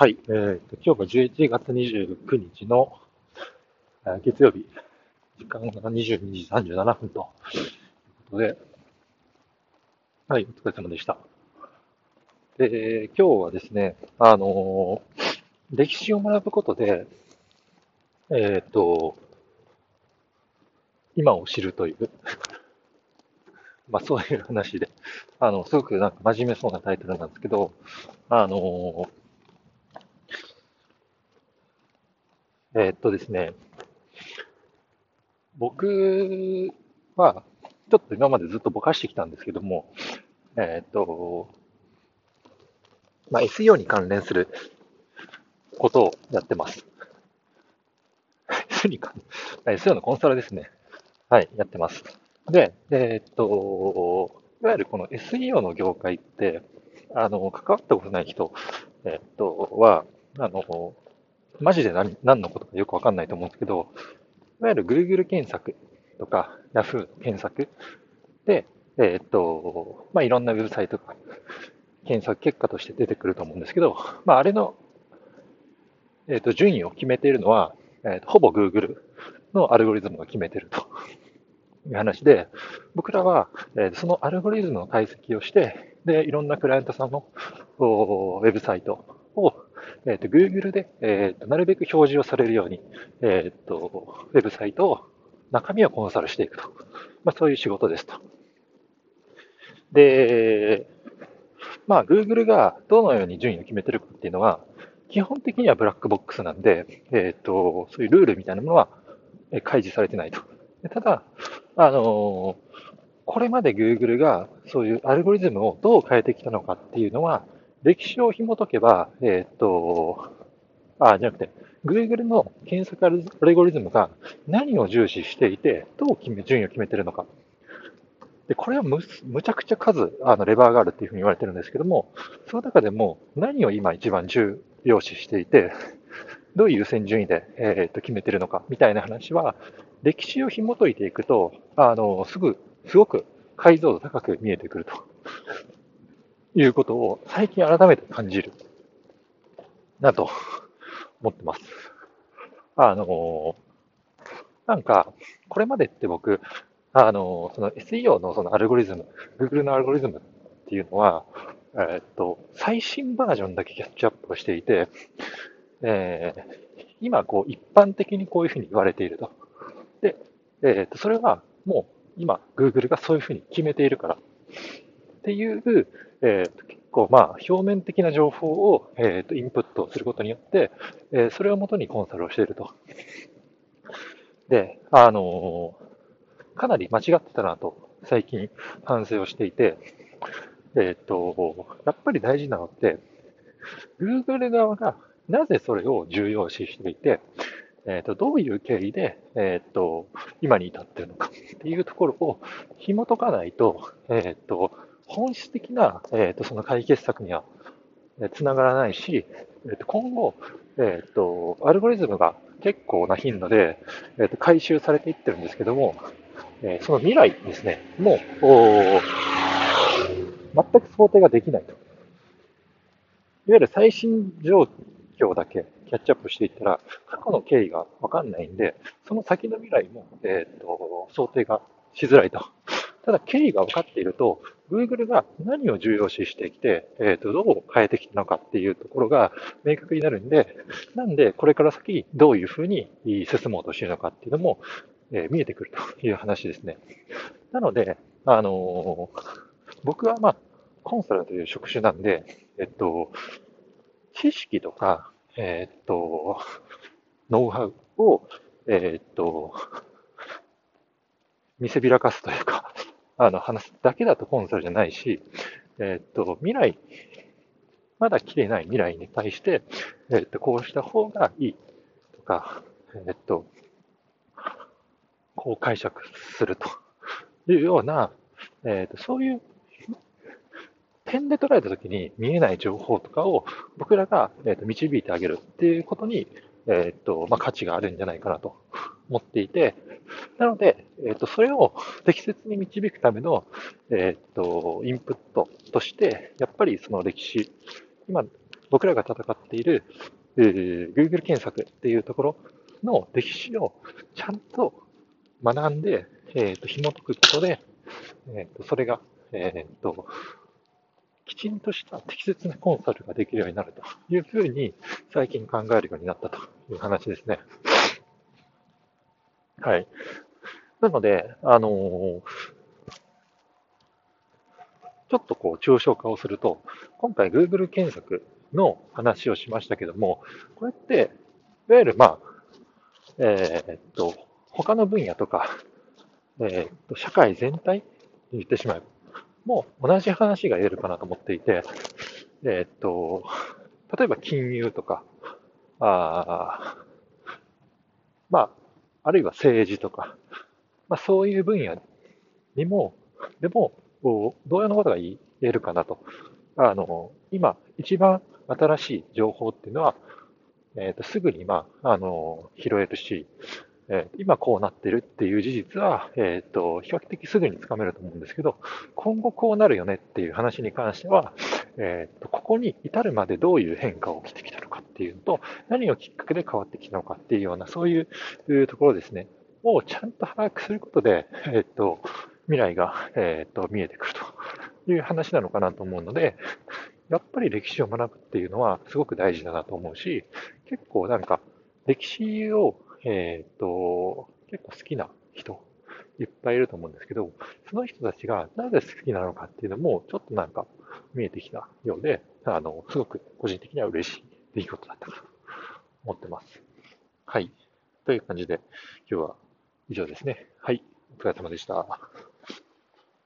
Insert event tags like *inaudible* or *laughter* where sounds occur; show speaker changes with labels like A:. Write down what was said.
A: はい、えーと、今日が11月29日の、えー、月曜日、時間が22時37分と。いうことで、はい、お疲れ様でした。で、今日はですね、あのー、歴史を学ぶことで、えっ、ー、と、今を知るという。*laughs* まあそういう話で、あの、すごくなんか真面目そうなタイトルなんですけど、あのーえー、っとですね、僕は、ちょっと今までずっとぼかしてきたんですけども、えー、っと、まあ、SEO に関連することをやってます。SEO のコンサルですね。はい、やってます。で、えー、っと、いわゆるこの SEO の業界って、あの、関わったことない人、えー、っと、は、あの、マジで何何のことかよくわかんないと思うんですけど、いわゆる Google 検索とか Yahoo 検索で、えー、っと、まあ、いろんなウェブサイトが検索結果として出てくると思うんですけど、まあ、あれの、えー、っと順位を決めているのは、えー、っとほぼ Google のアルゴリズムが決めていると。いう話で、僕らは、えー、そのアルゴリズムの解析をして、で、いろんなクライアントさんのウェブサイトをえっ、ー、と、Google で、えっ、と、なるべく表示をされるように、えっ、と、ウェブサイトを、中身をコンサルしていくと。まあ、そういう仕事ですと。で、まあ、Google がどのように順位を決めてるかっていうのは、基本的にはブラックボックスなんで、えっ、と、そういうルールみたいなものは開示されてないと。ただ、あのこれまで Google がそういうアルゴリズムをどう変えてきたのかっていうのは、歴史を紐解けば、えっ、と、あ、じゃなくて、Google の検索アルゴリズムが何を重視していて、どう決め、順位を決めてるのか。で、これはむ、むちゃくちゃ数、あの、レバーがあるっていうふうに言われてるんですけども、その中でも何を今一番重要視していて、どういう優先順位で、えっ、と、決めてるのか、みたいな話は、歴史を紐解いていくと、あの、すぐ、すごく解像度高く見えてくると。いうことを最近改めて感じるなと思ってます。あの、なんか、これまでって僕、あの、その SEO のそのアルゴリズム、Google のアルゴリズムっていうのは、え、っと、最新バージョンだけキャッチアップをしていて、えー、今、こう、一般的にこういうふうに言われていると。で、えー、っと、それはもう、今、Google がそういうふうに決めているからっていう、えー、結構まあ表面的な情報を、えー、とインプットすることによって、えー、それをもとにコンサルをしていると。で、あのー、かなり間違ってたなと最近反省をしていて、えっ、と、やっぱり大事なのって、Google 側がなぜそれを重要視していて、えっ、と、どういう経緯で、えっ、と、今に至っているのかっていうところを紐解かないと、えっ、と、本質的な、えーと、その解決策にはつながらないし、えーと、今後、えーと、アルゴリズムが結構な頻度で、えーと、回収されていってるんですけども、えー、その未来ですね、もう、全く想定ができないと。いわゆる最新状況だけキャッチアップしていったら、過去の経緯がわかんないんで、その先の未来も、えー、と想定がしづらいと。ただ、経緯が分かっていると、Google が何を重要視してきて、えっ、と、どう変えてきたのかっていうところが明確になるんで、なんで、これから先、どういうふうに進もうとしているのかっていうのも、え、見えてくるという話ですね。なので、あの、僕はまあ、コンサルという職種なんで、えっと、知識とか、えっと、ノウハウを、えっと、見せびらかすというか、あの、話すだけだとコンサルじゃないし、えっと、未来、まだ来てない未来に対して、えっと、こうした方がいいとか、えっと、こう解釈するというような、えっと、そういう点で捉えたときに見えない情報とかを僕らが、えっと、導いてあげるっていうことに、えっと、まあ、価値があるんじゃないかなと *laughs* 思っていて、なので、えっ、と、それを適切に導くための、えっ、と、インプットとして、やっぱりその歴史、今、僕らが戦っている、えー、Google 検索っていうところの歴史をちゃんと学んで、えっ、と、紐解くことで、えっ、と、それが、えっ、と、きちんとした適切なコンサルができるようになるというふうに最近考えるようになったという話ですね。はい。なので、あのー、ちょっとこう抽象化をすると、今回 Google 検索の話をしましたけども、これって、いわゆるまあ、えー、っと、他の分野とか、えー、っと、社会全体に言ってしまえば、もう同じ話が言えるかなと思っていて、えー、っと、例えば金融とか、あまあ、あるいは政治とか、まあ、そういう分野にも、でも、同様のことが言えるかなと。あの、今、一番新しい情報っていうのは、えっ、と、すぐに、まあ、あの、拾えるし、え、今こうなってるっていう事実は、えっ、ー、と、比較的すぐにつかめると思うんですけど、今後こうなるよねっていう話に関しては、えっ、と、ここに至るまでどういう変化が起きてきたのかっていうのと、何をきっかけで変わってきたのかっていうような、そういうところですね、をちゃんと把握することで、えっ、と、未来が、えっ、と、見えてくるという話なのかなと思うので、やっぱり歴史を学ぶっていうのはすごく大事だなと思うし、結構なんか、歴史をえっ、と、結構好きな人、いっぱいいると思うんですけど、その人たちがなぜ好きなのかっていうのも、ちょっとなんか見えてきたようで、あの、すごく個人的には嬉しい出来事だったかと思ってます。はい。という感じで、今日は以上ですね。はい。お疲れ様でした。